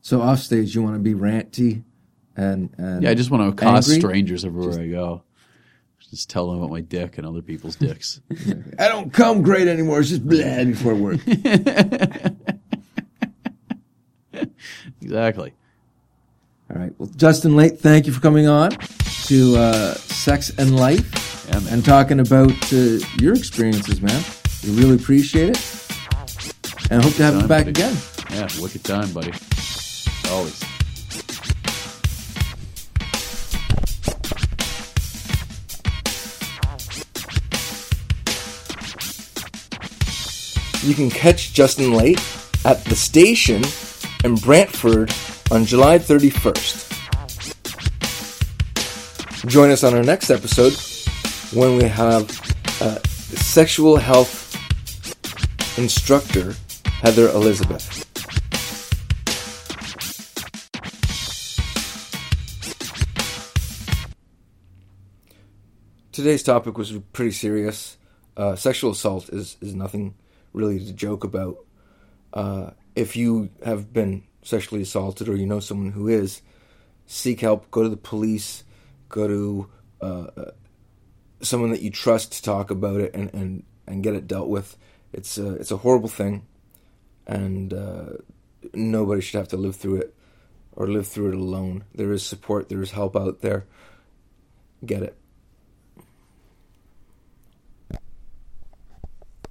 So, off stage, you want to be ranty and and Yeah, I just want to accost Angry? strangers everywhere I go. Just tell them about my dick and other people's dicks. <laughs> I don't come great anymore. It's just blah before work. <laughs> exactly. All right. Well, Justin Laite, thank you for coming on to uh, Sex and Life Yeah, and talking about uh, your experiences, man. We really appreciate it. And hope to have you back buddy. again. Yeah, wicked time, buddy. Always. You can catch Justin Laite at the station in Brantford on July 31st. Join us on our next episode when we have uh, sexual health instructor Heather Elizabeth. Today's topic was pretty serious. Uh, sexual assault is, is nothing really to joke about. Uh, if you have been sexually assaulted or you know someone who is, seek help. Go to the police. Go to uh, uh, someone that you trust to talk about it and, and, and get it dealt with. It's a, it's a horrible thing, and uh, nobody should have to live through it or live through it alone. There is support. There is help out there. Get it.